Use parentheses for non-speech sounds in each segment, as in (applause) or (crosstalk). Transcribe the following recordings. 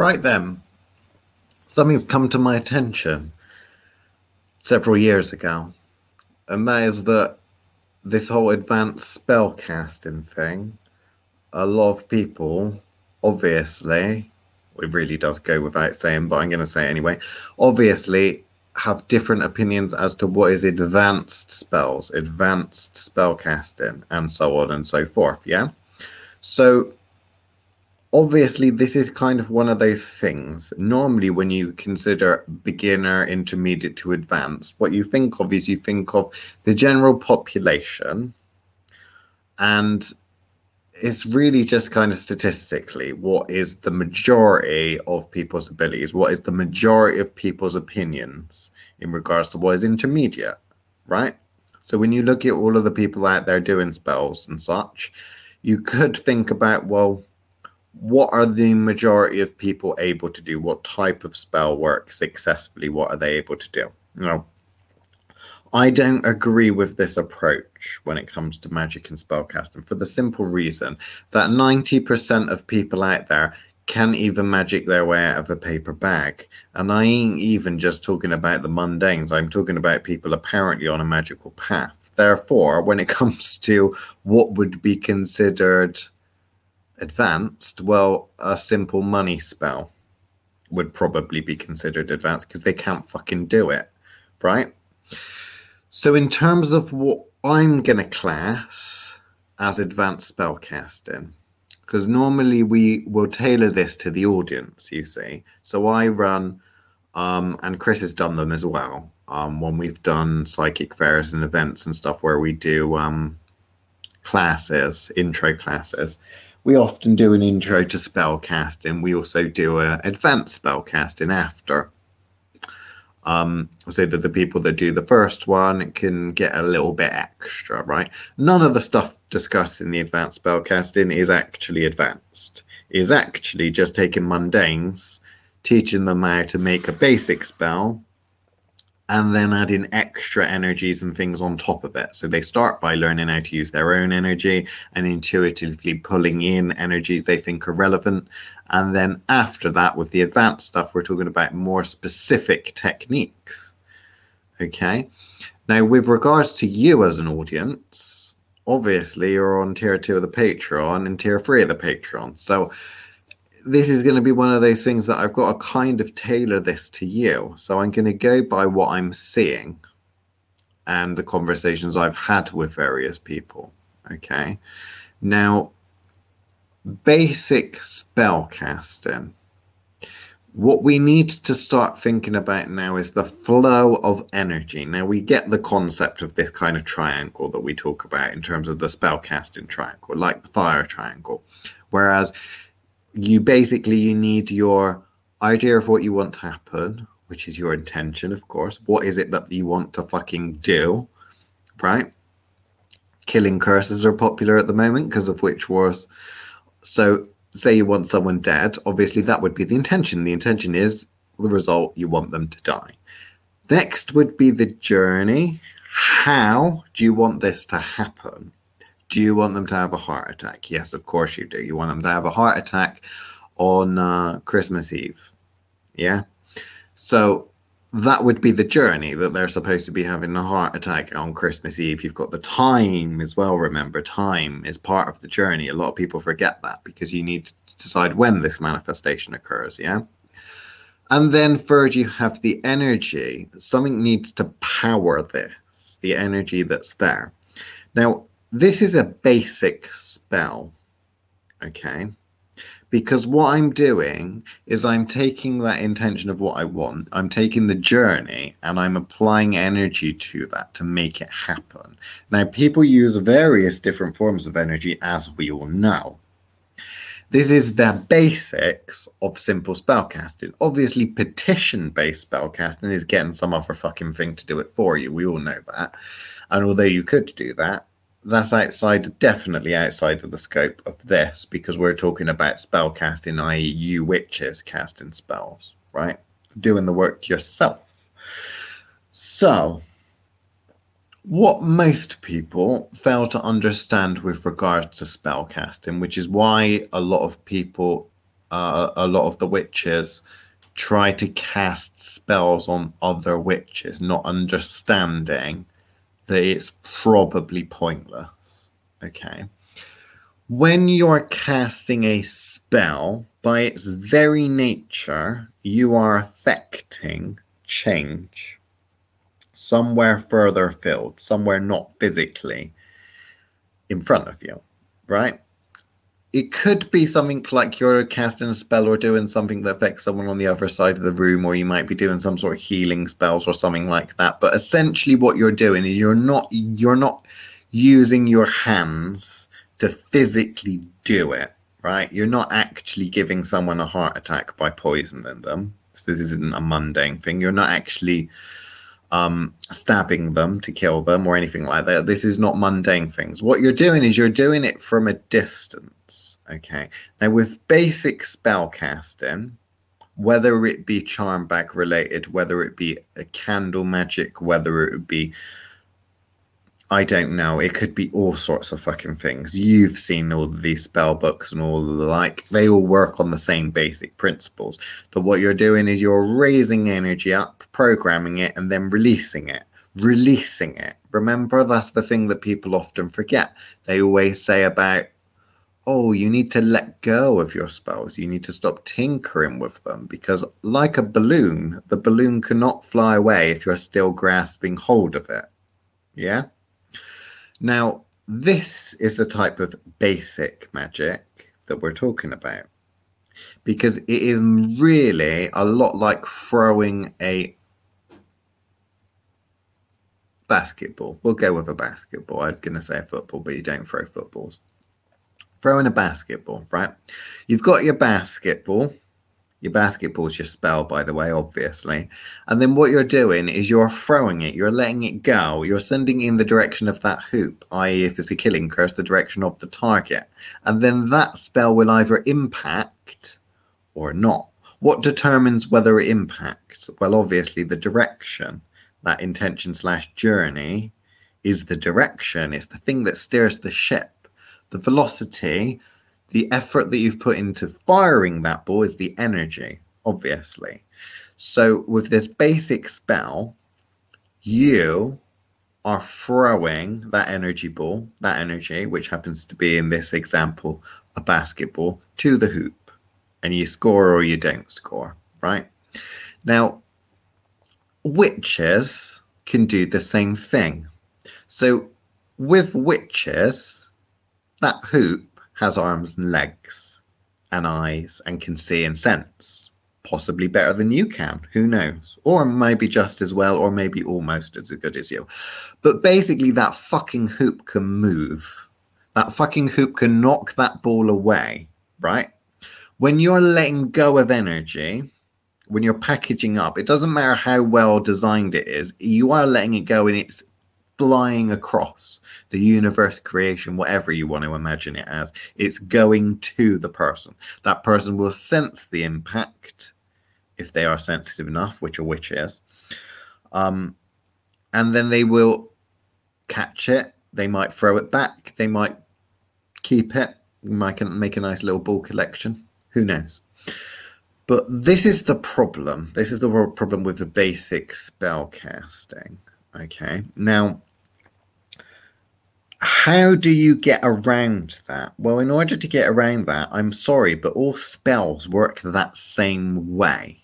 Right then, something's come to my attention several years ago, and that is that this whole advanced spell casting thing, a lot of people, obviously, it really does go without saying, but I'm going to say anyway, obviously have different opinions as to what is advanced spells, advanced spell casting, and so on and so forth. Yeah. So obviously this is kind of one of those things. Normally when you consider beginner intermediate to advanced what you think of is you think of the general population and it's really just kind of statistically what is the majority of people's abilities? What is the majority of people's opinions in regards to what is intermediate right? So when you look at all of the people out there doing spells and such you could think about well what are the majority of people able to do? What type of spell works successfully? What are they able to do? No, I don't agree with this approach when it comes to magic and spellcasting for the simple reason that 90% of people out there can even magic their way out of a paper bag. And I ain't even just talking about the mundanes, I'm talking about people apparently on a magical path. Therefore, when it (laughs) comes to what would be considered advanced, well, a simple money spell would probably be considered advanced because they can't fucking do it, right? So, in terms of what I'm going to class as advanced spellcasting, because normally we will tailor this to the audience, you see. So, I run, um, and Chris has done them as well. Um, when we've done psychic fairs and events and stuff where we do um, classes, intro classes we often do an intro to spellcasting. We also do an advanced spellcasting after. Um, so that the people that do the first one can get a little bit extra, right? None of the stuff discussed in the advanced spellcasting is actually advanced. Is actually just taking mundanes, teaching them how to make a basic spell, and then adding extra energies and things on top of it. So they start by learning how to use their own energy and intuitively pulling in energies they think are relevant. And then after that, with the advanced stuff, we're talking about more specific techniques. Okay. Now, with regards to you as an audience, obviously you're on tier two of the Patreon and tier three of the Patreon. So this is going to be one of those things that I've got to kind of tailor this to you. So I'm going to go by what I'm seeing and the conversations I've had with various people. Okay. Now, basic spell casting. What we need to start thinking about now is the flow of energy. Now, we get the concept of this kind of triangle that we talk about in terms of the spell casting triangle, like the fire triangle. Whereas you basically you need your idea of what you want to happen, which is your intention, of course. What is it that you want to fucking do, right? Killing curses are popular at the moment because of Witch Wars. So, say you want someone dead, obviously that would be the intention. The intention is the result, you want them to die. Next would be the journey. How do you want this to happen? Do you want them to have a heart attack? Yes, of course you do. You want them to have a heart attack on uh, Christmas Eve. Yeah. So that would be the journey that they're supposed to be having a heart attack on Christmas Eve. You've got the time as well. Remember, time is part of the journey. A lot of people forget that because you need to decide when this manifestation occurs. Yeah. And then, third, you have the energy. Something needs to power this, the energy that's there. Now, this is a basic spell, okay? Because what I'm doing is I'm taking that intention of what I want, I'm taking the journey, and I'm applying energy to that to make it happen. Now, people use various different forms of energy, as we all know. This is the basics of simple spellcasting. Obviously, petition based spellcasting is getting some other fucking thing to do it for you. We all know that. And although you could do that, that's outside, definitely outside of the scope of this because we're talking about spell casting, i.e., you witches casting spells, right? Doing the work yourself. So, what most people fail to understand with regards to spell casting, which is why a lot of people uh, a lot of the witches try to cast spells on other witches, not understanding that it's probably pointless. Okay. When you're casting a spell, by its very nature, you are affecting change somewhere further afield, somewhere not physically in front of you, right? It could be something like you're casting a spell or doing something that affects someone on the other side of the room, or you might be doing some sort of healing spells or something like that. But essentially, what you're doing is you're not you're not using your hands to physically do it, right? You're not actually giving someone a heart attack by poisoning them. So this isn't a mundane thing. You're not actually um, stabbing them to kill them or anything like that. This is not mundane things. What you're doing is you're doing it from a distance. Okay. Now, with basic spell casting, whether it be charm bag related, whether it be a candle magic, whether it be I don't know. It could be all sorts of fucking things. You've seen all these spell books and all the like. They all work on the same basic principles. But what you're doing is you're raising energy up, programming it, and then releasing it. Releasing it. Remember, that's the thing that people often forget. They always say about, oh, you need to let go of your spells. You need to stop tinkering with them because, like a balloon, the balloon cannot fly away if you're still grasping hold of it. Yeah? Now, this is the type of basic magic that we're talking about because it is really a lot like throwing a basketball. We'll go with a basketball. I was going to say a football, but you don't throw footballs. Throwing a basketball, right? You've got your basketball your basketball's your spell, by the way, obviously. And then what you're doing is you're throwing it, you're letting it go, you're sending in the direction of that hoop, i.e., if it's a killing curse, the direction of the target. And then that spell will either impact or not. What determines whether it impacts? Well, obviously, the direction, that intention slash journey, is the direction, it's the thing that steers the ship. The velocity the effort that you've put into firing that ball is the energy, obviously. So with this basic spell, you are throwing that energy ball, that energy, which happens to be in this example a basketball, to the hoop. And you score or you don't score, right? Now, witches can do the same thing. So with witches, that hoop has arms and legs and eyes and can see and sense. Possibly better than you can. Who knows? Or maybe just as well, or maybe almost as good as you. But basically, that fucking hoop can move. That fucking hoop can knock that ball away, right? When you're letting go of energy, when you're packaging up, it doesn't matter how well designed it is, you are letting it go and it's flying across the universe, creation, whatever you want to imagine it as. It's going to the person. That person will sense the impact if they are sensitive enough, which a witch is. Um, and then they will catch it. They might throw it back. They might keep it. Might make a nice little ball collection. Who knows? But this is the problem. This is the problem with the basic spell casting. Okay. Now, how do you get around that? Well, in order to get around that, I'm sorry, but all spells work that same way.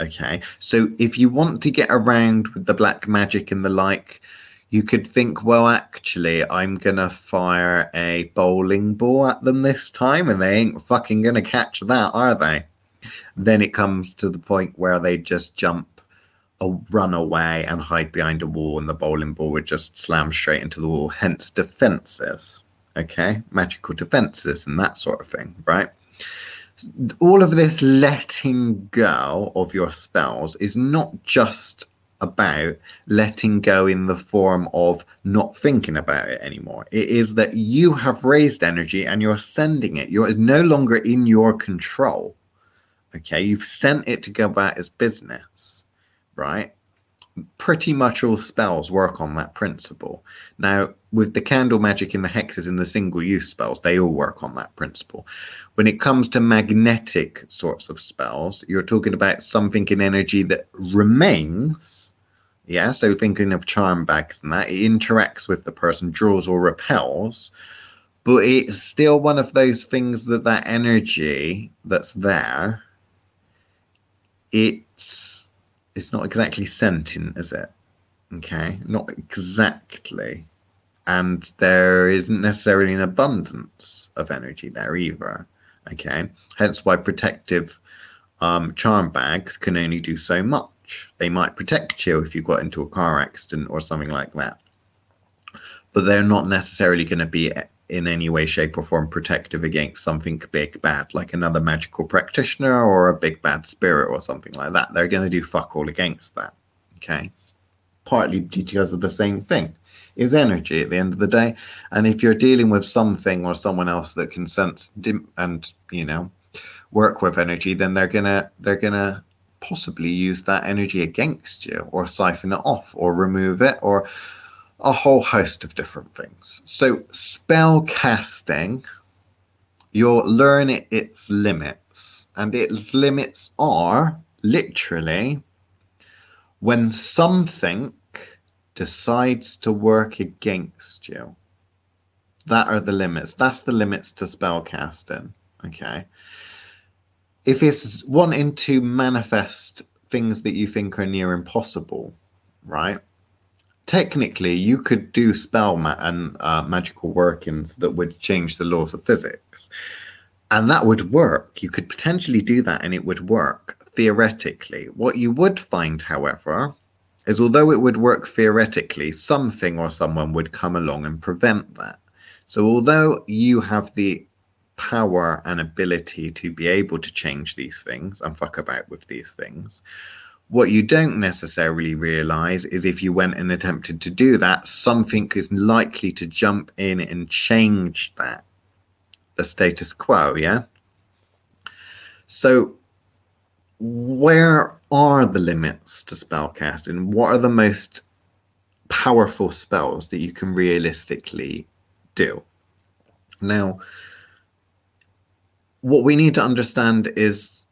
Okay. So if you want to get around with the black magic and the like, you could think, well, actually, I'm going to fire a bowling ball at them this time, and they ain't fucking going to catch that, are they? Then it comes to the point where they just jump run away and hide behind a wall, and the bowling ball would just slam straight into the wall. Hence, defenses. Okay, magical defenses and that sort of thing, right? All of this letting go of your spells is not just about letting go in the form of not thinking about it anymore. It is that you have raised energy and you're sending it. You're, it's no longer in your control. Okay, you've sent it to go about its business right? pretty much all spells work on that principle. Now, with the candle magic and the hexes and the single use spells, they all work on that principle. When it comes to magnetic sorts of spells, you're talking about something in energy that remains. Yeah, so thinking of charm bags and that, it interacts with the person, draws or repels, but it's still one of those things that that energy that's there, it's it's not exactly sentient, is it? Okay, not exactly. And there isn't necessarily an abundance of energy there either. Okay, hence why protective um, charm bags can only do so much. They might protect you if you got into a car accident or something like that, but they're not necessarily going to be in any way, shape, or form protective against something big bad, like another magical practitioner or a big bad spirit or something like that. They're going to do fuck all against that. Okay. Partly because of the same thing is energy at the end of the day. And if you're dealing with something or someone else that can sense and, you know, work with energy, then they're gonna they're gonna possibly use that energy against you or siphon it off or remove it or a whole host of different things. So, spell casting, you'll learn its limits, and its limits are literally when something decides to work against you. That are the limits. That's the limits to spell casting. Okay. If it's wanting to manifest things that you think are near impossible, right? Technically you could do spell ma- and uh, magical workings that would change the laws of physics. And that would work. You could potentially do that and it would work theoretically. What you would find however is although it would work theoretically something or someone would come along and prevent that. So although you have the power and ability to be able to change these things and fuck about with these things what you don't necessarily realize is if you went and attempted to do that, something is likely to jump in and change that, the status quo, yeah? So, where are the limits to spellcasting? What are the most powerful spells that you can realistically do? Now, what we need to understand is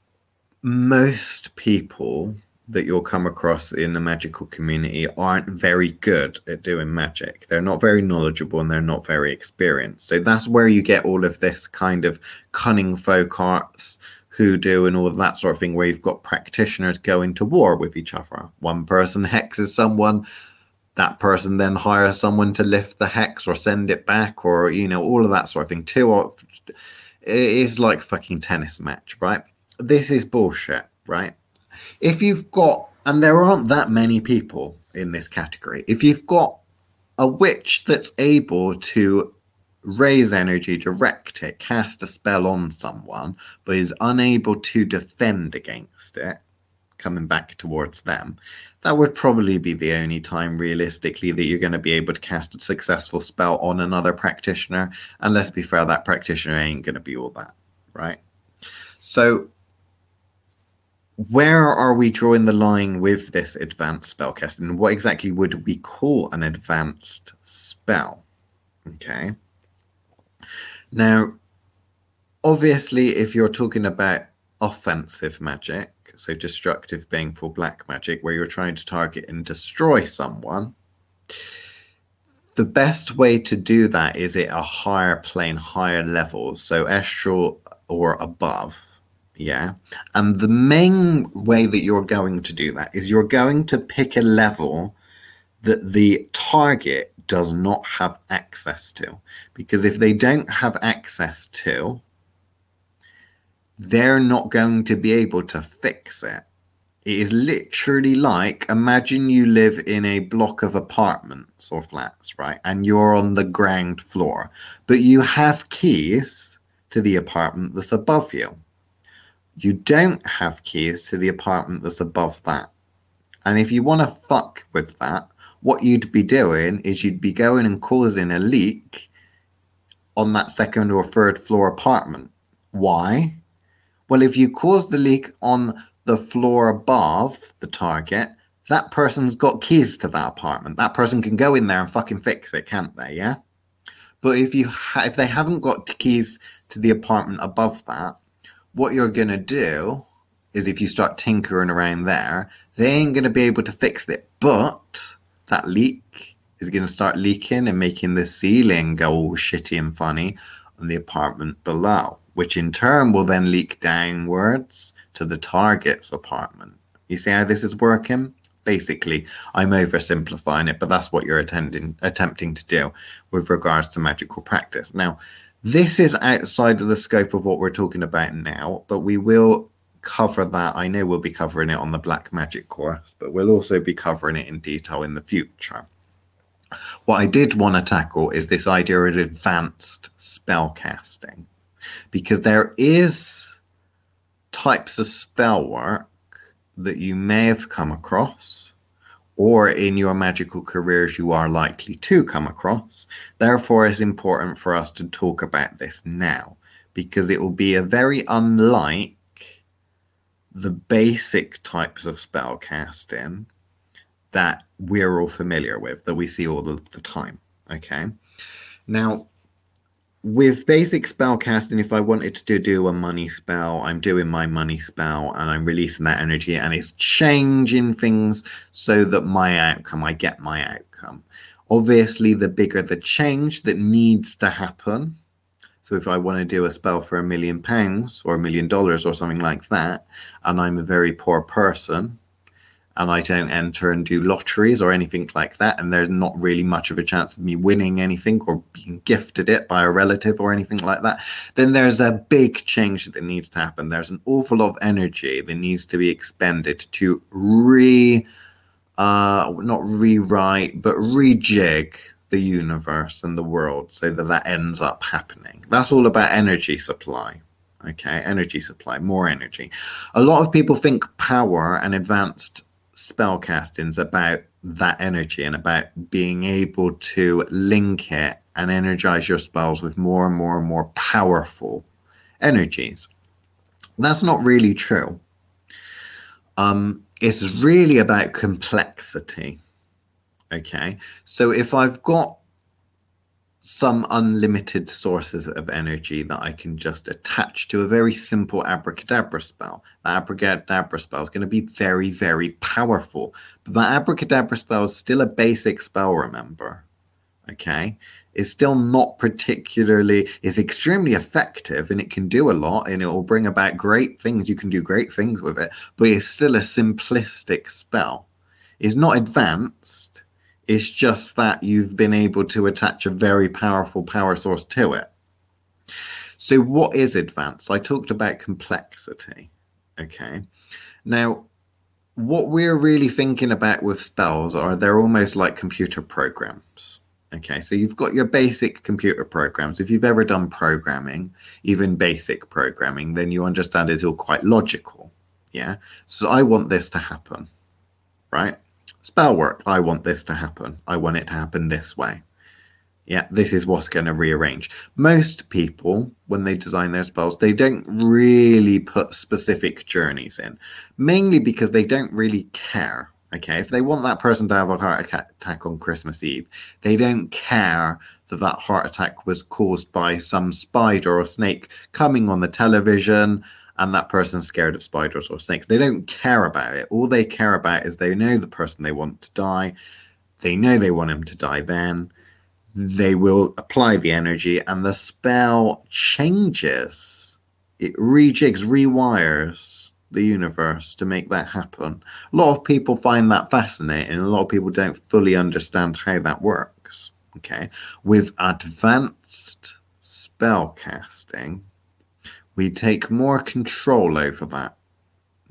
most people that you'll come across in the magical community aren't very good at doing magic. They're not very knowledgeable and they're not very experienced. So that's where you get all of this kind of cunning folk arts, hoodoo, and all that sort of thing, where you've got practitioners going to war with each other. One person hexes someone, that person then hires someone to lift the hex or send it back, or you know, all of that sort of thing. Two it is like fucking tennis match, right? This is bullshit, right? If you've got, and there aren't that many people in this category, if you've got a witch that's able to raise energy, direct it, cast a spell on someone, but is unable to defend against it, coming back towards them, that would probably be the only time realistically that you're going to be able to cast a successful spell on another practitioner. And let's be fair, that practitioner ain't going to be all that, right? So where are we drawing the line with this advanced spellcasting? And what exactly would we call an advanced spell? Okay. Now, obviously, if you're talking about offensive magic, so destructive being for black magic, where you're trying to target and destroy someone, the best way to do that is at a higher plane, higher level, so astral or above yeah. And the main way that you're going to do that is you're going to pick a level that the target does not have access to. Because if they don't have access to, they're not going to be able to fix it. It is literally like imagine you live in a block of apartments or flats, right? And you're on the ground floor, but you have keys to the apartment that's above you you don't have keys to the apartment that's above that. And if you want to fuck with that, what you'd be doing is you'd be going and causing a leak on that second or third floor apartment. Why? Well, if you cause the leak on the floor above the target, that person's got keys to that apartment. That person can go in there and fucking fix it, can't they? Yeah. But if you ha- if they haven't got keys to the apartment above that, what you're gonna do is if you start tinkering around there, they ain't gonna be able to fix it. But that leak is gonna start leaking and making the ceiling go all shitty and funny on the apartment below, which in turn will then leak downwards to the target's apartment. You see how this is working? Basically, I'm oversimplifying it, but that's what you're attending, attempting to do with regards to magical practice. Now, this is outside of the scope of what we're talking about now, but we will cover that. I know we'll be covering it on the Black Magic course, but we'll also be covering it in detail in the future. What I did want to tackle is this idea of advanced spell casting, because there is types of spell work that you may have come across or in your magical careers you are likely to come across. Therefore, it's important for us to talk about this now because it will be a very unlike the basic types of spell casting that we're all familiar with, that we see all the, the time. Okay. Now, with basic spell casting, if I wanted to do a money spell, I'm doing my money spell and I'm releasing that energy and it's changing things so that my outcome, I get my outcome. Obviously, the bigger the change that needs to happen. So if I want to do a spell for a million pounds or a million dollars or something like that, and I'm a very poor person, and I don't enter and do lotteries or anything like that, and there's not really much of a chance of me winning anything or being gifted it by a relative or anything like that, then there's a big change that needs to happen. There's an awful lot of energy that needs to be expended to re, uh, not rewrite, but rejig the universe and the world so that that ends up happening. That's all about energy supply. Okay, energy supply, more energy. A lot of people think power and advanced spell casting's about that energy and about being able to link it and energize your spells with more and more and more powerful energies. That's not really true. Um, it's really about complexity. Okay, so if I've got some unlimited sources of energy that I can just attach to a very simple abracadabra spell. The abracadabra spell is going to be very, very powerful. But that abracadabra spell is still a basic spell, remember? Okay? It's still not particularly, it's extremely effective and it can do a lot and it will bring about great things. You can do great things with it, but it's still a simplistic spell. It's not advanced it's just that you've been able to attach a very powerful power source to it. So, what is advanced? I talked about complexity. Okay. Now, what we're really thinking about with spells are they're almost like computer programs. Okay, so you've got your basic computer programs. If you've ever done programming, even basic programming, then you understand it's all quite logical. Yeah. So I want this to happen, right? Spell work. I want this to happen. I want it to happen this way. Yeah, this is what's going to rearrange. Most people, when they design their spells, they don't really put specific journeys in, mainly because they don't really care. Okay, if they want that person to have a heart attack on Christmas Eve, they don't care that that heart attack was caused by some spider or snake coming on the television and that person's scared of spiders or snakes. They don't care about it. All they care about is they know the person they want to die. They know they want him to die then. They will apply the energy and the spell changes. It rejigs, rewires the universe to make that happen. A lot of people find that fascinating. A lot of people don't fully understand how that works. Okay. With advanced spell casting, we take more control over that.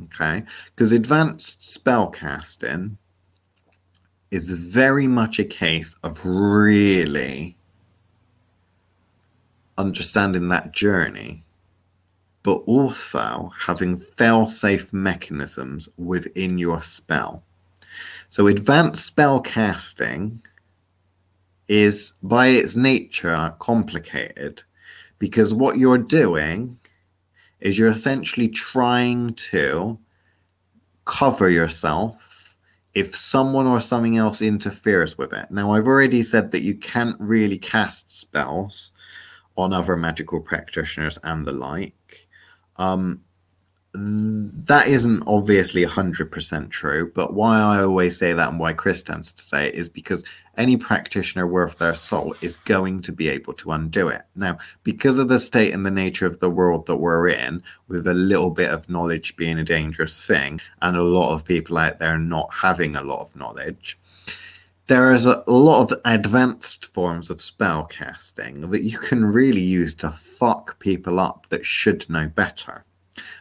Okay? Because advanced spellcasting is very much a case of really understanding that journey, but also having fail safe mechanisms within your spell. So, advanced spell casting is by its nature complicated because what you're doing is you're essentially trying to cover yourself if someone or something else interferes with it. Now, I've already said that you can't really cast spells on other magical practitioners and the like. Um, that isn't obviously 100% true, but why I always say that and why Chris tends to say it is because any practitioner worth their salt is going to be able to undo it. Now, because of the state and the nature of the world that we're in, with a little bit of knowledge being a dangerous thing, and a lot of people out there not having a lot of knowledge, there is a lot of advanced forms of spell casting that you can really use to fuck people up that should know better.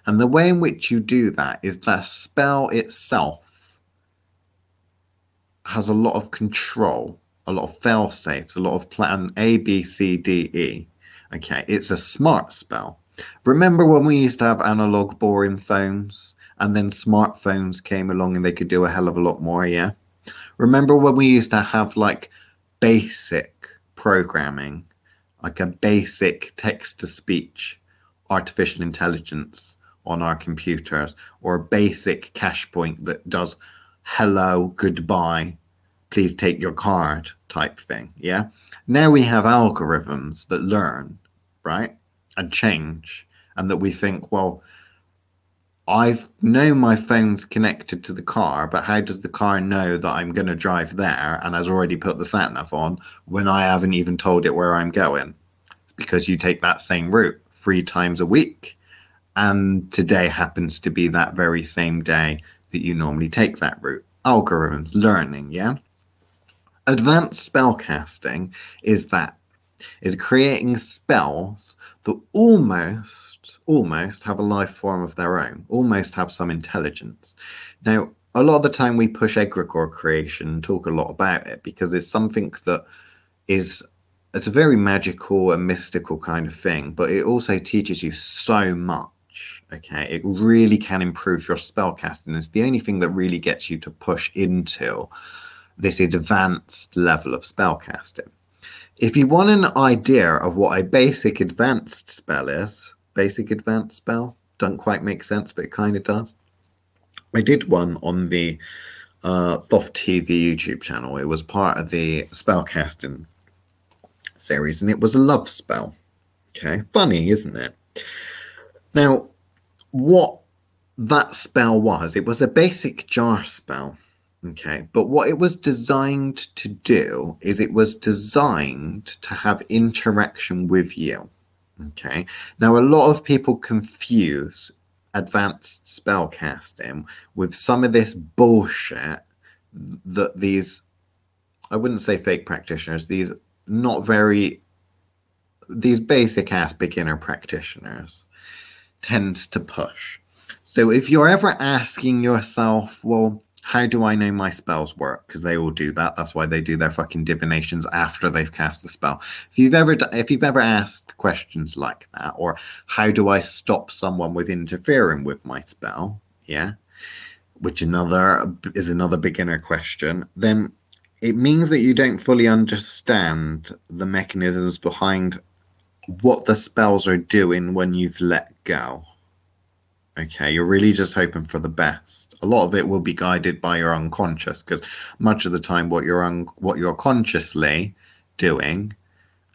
And the way in which you do that is the spell itself has a lot of control, a lot of fail safes, a lot of plan A, B, C, D, E. Okay, it's a smart spell. Remember when we used to have analog boring phones and then smartphones came along and they could do a hell of a lot more, yeah? Remember when we used to have like basic programming, like a basic text to speech, artificial intelligence on our computers, or a basic cash point that does hello, goodbye, please take your card type thing. Yeah. Now we have algorithms that learn, right? And change. And that we think, well, I've know my phone's connected to the car, but how does the car know that I'm going to drive there and has already put the sat nav on when I haven't even told it where I'm going? It's because you take that same route three times a week. And today happens to be that very same day that you normally take that route. Algorithms, learning, yeah? Advanced spellcasting is that, is creating spells that almost, almost have a life form of their own, almost have some intelligence. Now, a lot of the time we push egregore creation and talk a lot about it because it's something that is it's a very magical and mystical kind of thing, but it also teaches you so much Okay, it really can improve your spell casting. It's the only thing that really gets you to push into this advanced level of spell casting. If you want an idea of what a basic advanced spell is, basic advanced spell doesn't quite make sense, but it kind of does. I did one on the uh, Thoth TV YouTube channel. It was part of the spellcasting series, and it was a love spell. Okay, funny, isn't it? Now, what that spell was, it was a basic jar spell. Okay, but what it was designed to do is it was designed to have interaction with you. Okay, now a lot of people confuse advanced spell casting with some of this bullshit that these, I wouldn't say fake practitioners, these not very, these basic ass beginner practitioners tends to push. So if you're ever asking yourself, well, how do I know my spells work? Because they all do that. That's why they do their fucking divinations after they've cast the spell. If you've ever if you've ever asked questions like that, or how do I stop someone with interfering with my spell? Yeah, which another is another beginner question. Then it means that you don't fully understand the mechanisms behind what the spells are doing when you've let go. Okay, you're really just hoping for the best. A lot of it will be guided by your unconscious because much of the time, what you're un- what you're consciously doing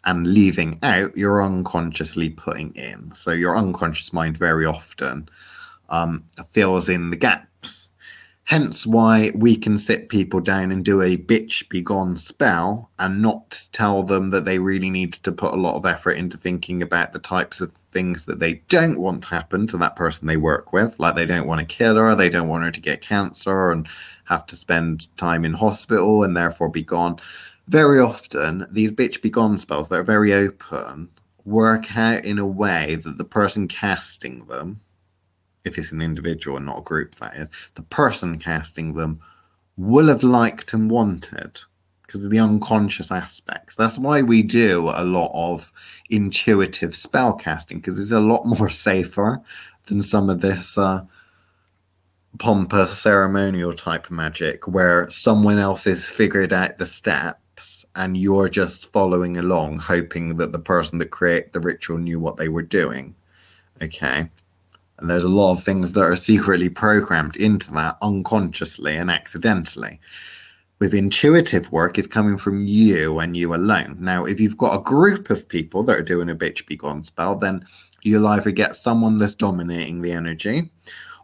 and leaving out, you're unconsciously putting in. So your unconscious mind very often um, fills in the gaps Hence why we can sit people down and do a bitch be gone spell and not tell them that they really need to put a lot of effort into thinking about the types of things that they don't want to happen to that person they work with. Like they don't want to kill her, they don't want her to get cancer and have to spend time in hospital and therefore be gone. Very often, these bitch be gone spells that are very open work out in a way that the person casting them if it's an individual and not a group, that is, the person casting them will have liked and wanted because of the unconscious aspects. That's why we do a lot of intuitive spell casting because it's a lot more (laughs) safer than some of this uh, pompous ceremonial type magic where someone else has figured out the steps and you're just following along hoping that the person that created the ritual knew what they were doing. Okay And there's a lot of things that are secretly programmed into that unconsciously and accidentally. With intuitive work, it's coming from you and you alone. Now, if you've got a group of people that are doing a bitch be gone spell, then you'll either get someone that's dominating the energy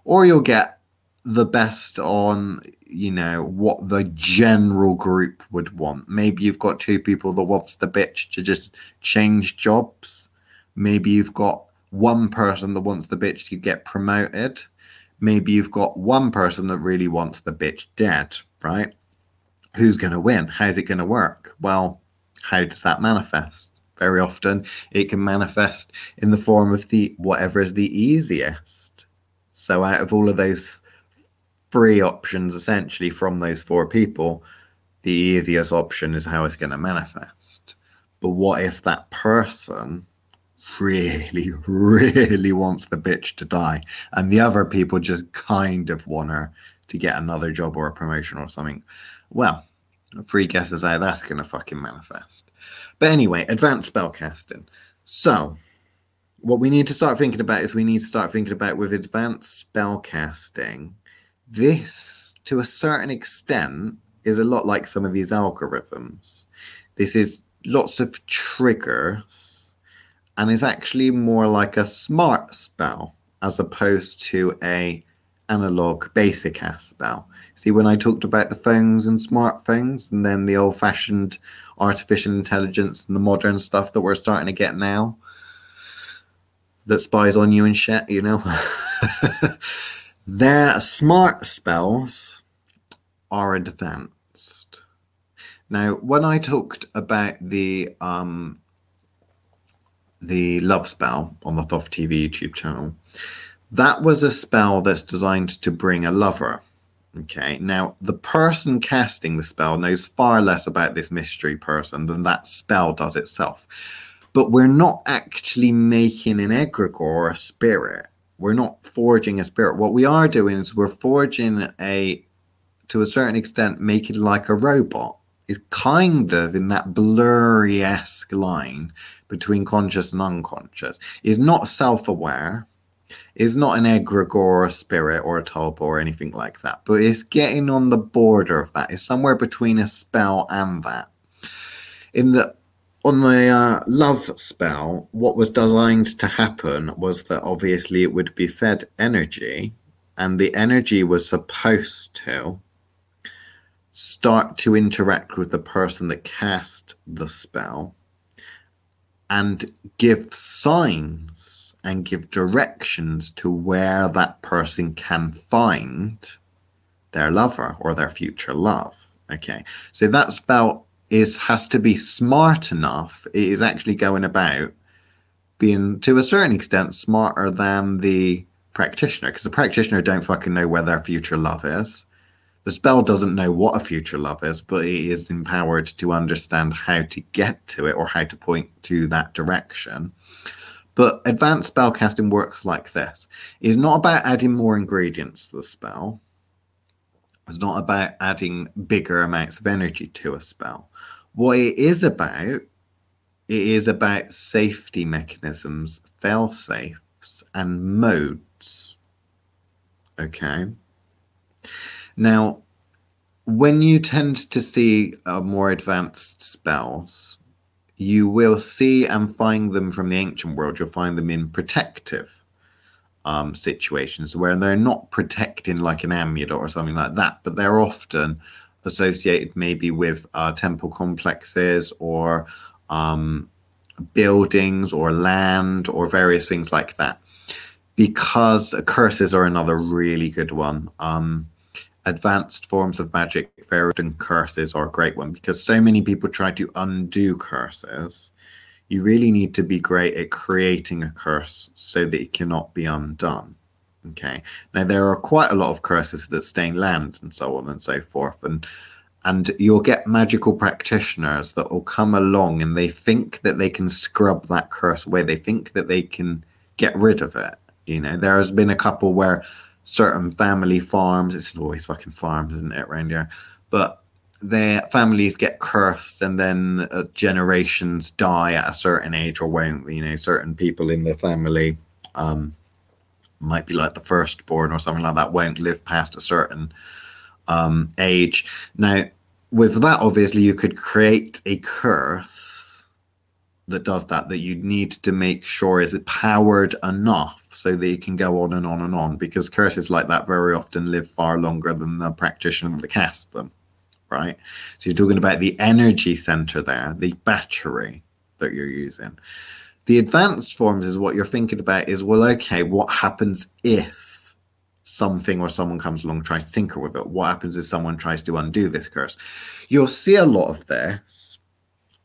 or you'll get the best on you know what the general group would want maybe you've got two people that wants the bitch to just change jobs maybe you've got one person that wants the bitch to get promoted. Maybe you've got one person that really wants the bitch dead right? Who's going to win? How's it going to work? Well how does that manifest? Very often it can manifest in the form of the whatever is the easiest. So out of all of those three options essentially from those four people, the easiest option is how it's going to manifest. But what if that person really, really wants the bitch to die and the other people just kind of want her to get another job or a promotion or something? Well, three guesses how that's going to fucking manifest. But anyway, advanced spellcasting. So, what we need to start thinking about is we need to start thinking about with advanced spellcasting this, to a certain extent, is a lot like some of these algorithms. This is lots of triggers and is actually more like a smart spell as opposed to a analog basic ass spell. See, when I talked about the phones and smartphones and then the old fashioned artificial intelligence and the modern stuff that we're starting to get now that spies on you and shit, you know? (laughs) Their smart spells are advanced. Now, when I talked about the um, the love spell on the Thoth TV YouTube channel, that was a spell that's designed to bring a lover. Okay, now the person casting the spell knows far less about this mystery person than that spell does itself. But we're not actually making an egregore or a spirit we're not forging a spirit. What we are doing is we're forging a, to a certain extent, making like a robot. It's kind of in that blurry esque line between conscious and unconscious. Is not self aware, is not an egregore or a spirit or a tulpa or anything like that, but it's getting on the border of that. It's somewhere between a spell and that. In the on the uh, love spell, what was designed to happen was that obviously it would be fed energy, and the energy was supposed to start to interact with the person that cast the spell and give signs and give directions to where that person can find their lover or their future love. Okay, so that spell is has to be smart enough. It is actually going about being to a certain extent smarter than the practitioner because the practitioner don't fucking know where their future love is. The spell doesn't know what a future love is, but it is empowered to understand how to get to it or how to point to that direction. But advanced spellcasting works like this. It's not about adding more ingredients to the spell. It's not about adding bigger amounts of energy to a spell. What it is about, it is about safety mechanisms, fail safes, and modes. Okay. Now, when you tend to see uh, more advanced spells, you will see and find them from the ancient world. You'll find them in protective um, situations where they're not protecting like an amulet or something like that, but they're often associated maybe with uh, temple complexes or um, buildings or land or various things like that. Because curses are another really good one. Um, advanced forms of magic, very often curses are a great one because so many people try to undo curses you really need to be great at creating a curse so that it cannot be undone. Okay. Now there are quite a lot of curses that stain land and so on and so forth, and and you'll get magical practitioners that will come along and they think that they can scrub that curse away. They think that they can get rid of it. You know, there has been a couple where certain family farms, it's always fucking farms, isn't it, around here? But their families get cursed and then uh, generations die at a certain age or when you know certain people in the family um, might be like the firstborn or something like that, won't live past a certain um, age. Now, with that, obviously, you could create a curse that does that, that you need to make sure is it powered enough so that you can go on and on and on, because curses like that very often live far longer than the practitioner that cast them, right? So you're talking about the energy center there, the battery that you're using. The advanced forms is what you're thinking about is, well, okay, what happens if something or someone comes along tries to tinker with it what happens if someone tries to undo this curse you'll see a lot of this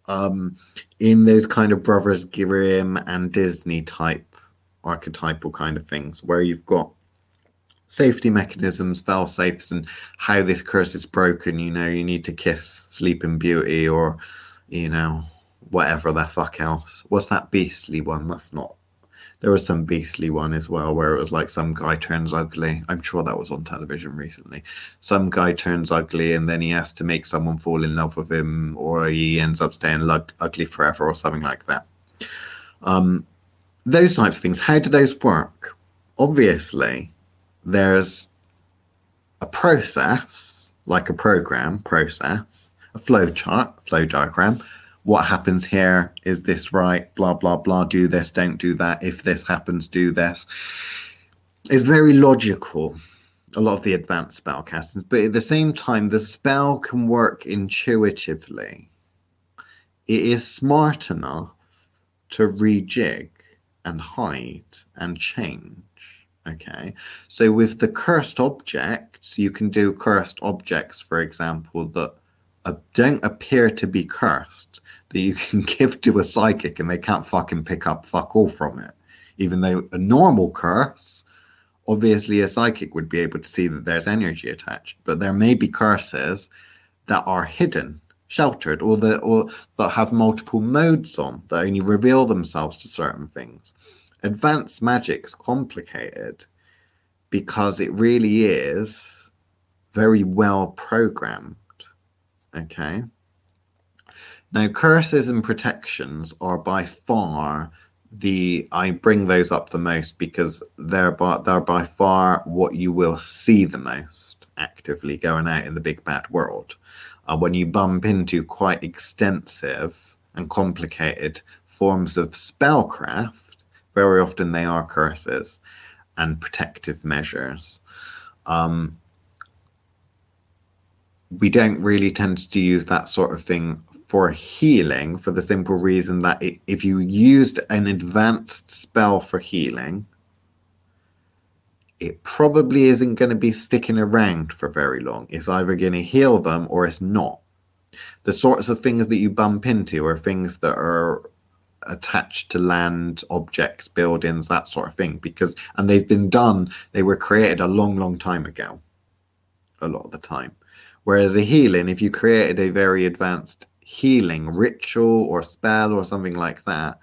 um, in those kind of brothers grimm and disney type archetypal kind of things where you've got safety mechanisms fail safes and how this curse is broken you know you need to kiss sleeping beauty or you know whatever the fuck else what's that beastly one that's not there was some beastly one as well where it was like some guy turns ugly. I'm sure that was on television recently. Some guy turns ugly and then he has to make someone fall in love with him, or he ends up staying ugly forever, or something like that. Um, those types of things. How do those work? Obviously, there's a process, like a program process, a flow chart, flow diagram, what happens here? Is this right? Blah blah blah. Do this don't do that. If this happens do this. It's very logical a lot of the advanced spell castings but at the same time the spell can work intuitively. It is smart enough to rejig and hide and change okay so with the cursed objects you can do cursed objects for example that don't appear to be cursed that you (laughs) can give to a psychic and they can't fucking pick up fuck all from it. Even though a normal curse, obviously a psychic would be able to see that there's energy attached, but there may be curses that are hidden, sheltered, or that or that have multiple modes on that only reveal themselves to certain things. Advanced magic's complicated because it really is very well programmed. Okay. Now, curses and protections are by far the I bring those up the most because they're by they're by far what you will see the most actively going out in the big bad world. Uh, when you bump into quite extensive and complicated forms of spellcraft, very often they are curses and protective measures. Um, we don't really tend to use that sort of thing for healing for the simple reason that if you used an advanced spell for healing, it probably isn't going to be sticking around for very long. It's either going to heal them or it's not. The sorts of things that you bump into are things that are attached to land, objects, buildings, that sort of thing. Because and they've been done, they were created a long, long time ago. A lot of the time. Whereas a healing, if you created a very advanced healing ritual or spell or something like that,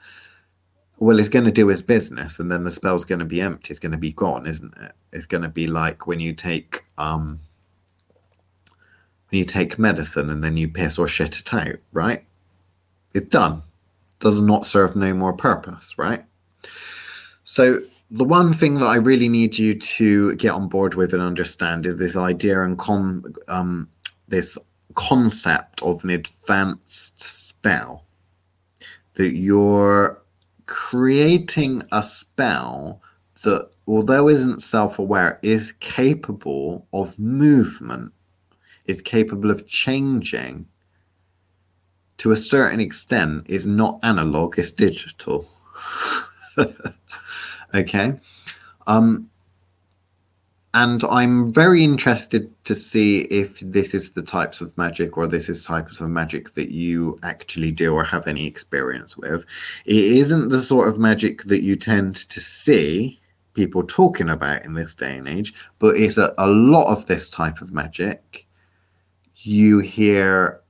well, it's going to do its business, and then the spell's going to be empty. It's going to be gone, isn't it? It's going to be like when you take um, when you take medicine and then you piss or shit it out, right? It's done. Does not serve no more purpose, right? So the one thing that I really need you to get on board with and understand is this idea and con um, this concept of an advanced spell that you're creating a spell that although isn't self-aware is capable of movement is capable of changing. To a certain extent is not analog it's digital. (laughs) Okay? Um and I'm very interested to see if this is the types of magic or this is types of magic that you actually do or have any experience with. It isn't the sort of magic that you tend to see people talking about in this day and age, but it's a, a lot of this type of magic you hear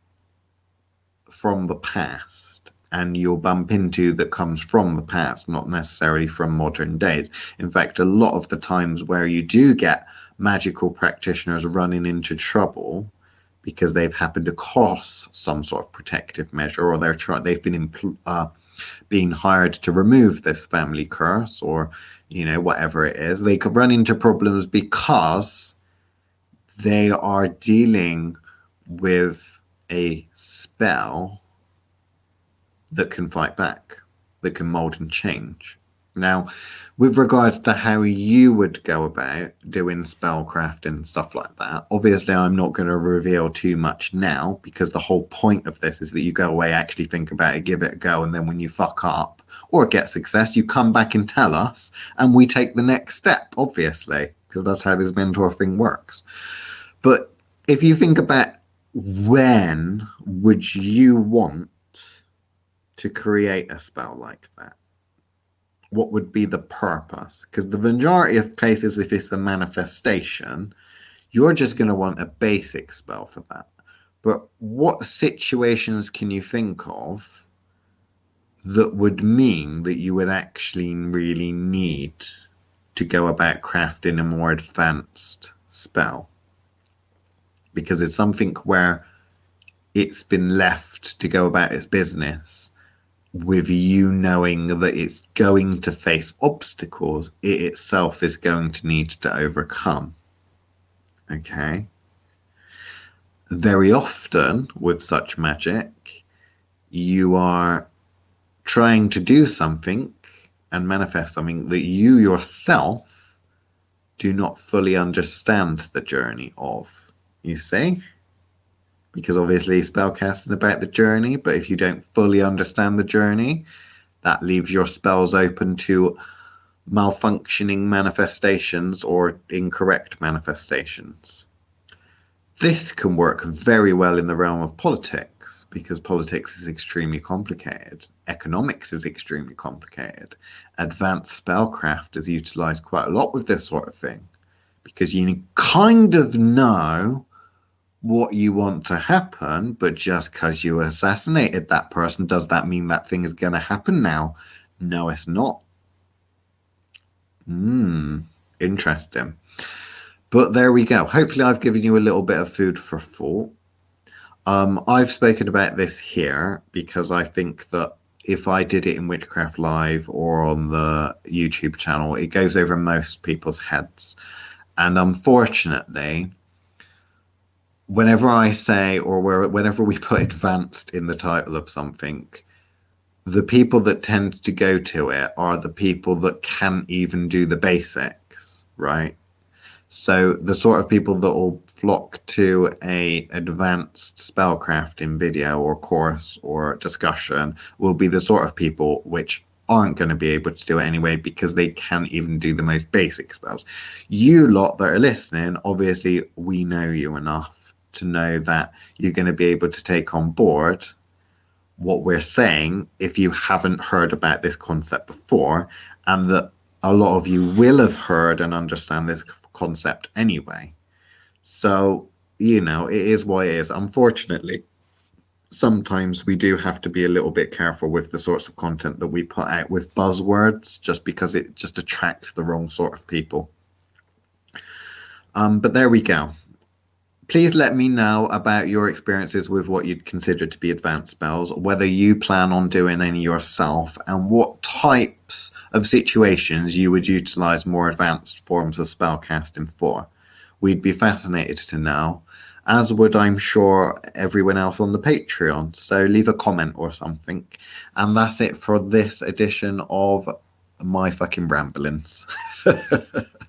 from the past and you'll bump into that comes from the past, not necessarily from modern days. In fact, a lot of the times where you do get magical practitioners running into trouble because they've happened to across some sort of protective measure or they're they've been impl- uh, being hired to remove this family curse or you know whatever it is they could run into problems because they are dealing with a spell that can fight back that can mold and change now with regards to how you would go about doing spellcraft and stuff like that, obviously I'm not going to reveal too much now because the whole point of this is that you go away, actually think about it, give it a go, and then when you fuck up or get success, you come back and tell us, and we take the next step, obviously, because that's how this mentor thing works. But if you think about when would you want to create a spell like that? what would be the purpose? Because the majority of cases, if it's a manifestation, you're just going to want a basic spell for that. But what situations can you think of that would mean that you would actually really need to go about crafting a more advanced spell? Because it's something where it's been left to go about its business with you knowing that it's going to face obstacles it itself is going to need to overcome. Okay. Very often with such magic, you are trying to do something and manifest something that you yourself do not fully understand the journey of. You see? Because obviously spellcasting about the journey, but if you don't fully understand the journey, that leaves your spells open to malfunctioning manifestations or incorrect manifestations. This can work very well in the realm of politics because politics is extremely complicated. Economics is extremely complicated. Advanced spellcraft is utilized quite a lot with this sort of thing because you kind of know what you want to happen, but just because you assassinated that person, does that mean that thing is going to happen now? No, it's not. Hmm, interesting. But there we go. Hopefully, I've given you a little bit of food for thought. Um, I've spoken about this here because I think that if I did it in Witchcraft Live or on the YouTube channel, it goes over most people's heads. And unfortunately, whenever I say or where, whenever we put advanced in the title of something, the people that tend to go to it are the people that can't even do the basics, right? So the sort of people that will flock to a advanced spellcrafting video or course or discussion will be the sort of people which aren't going to be able to do it anyway because they can't even do the most basic spells. You lot that are listening, obviously we know you enough to know that you're going to be able to take on board what we're saying if you haven't heard about this concept before, and that a lot of you will have heard and understand this concept anyway. So, you know, it is what it is. Unfortunately, sometimes we do have to be a little bit careful with the sorts of content that we put out with buzzwords just because it just attracts the wrong sort of people. Um, but there we go. Please let me know about your experiences with what you'd consider to be advanced spells, whether you plan on doing any yourself, and what types of situations you would utilize more advanced forms of spellcasting for. We'd be fascinated to know, as would I'm sure everyone else on the Patreon. So leave a comment or something. And that's it for this edition of my fucking ramblings. (laughs)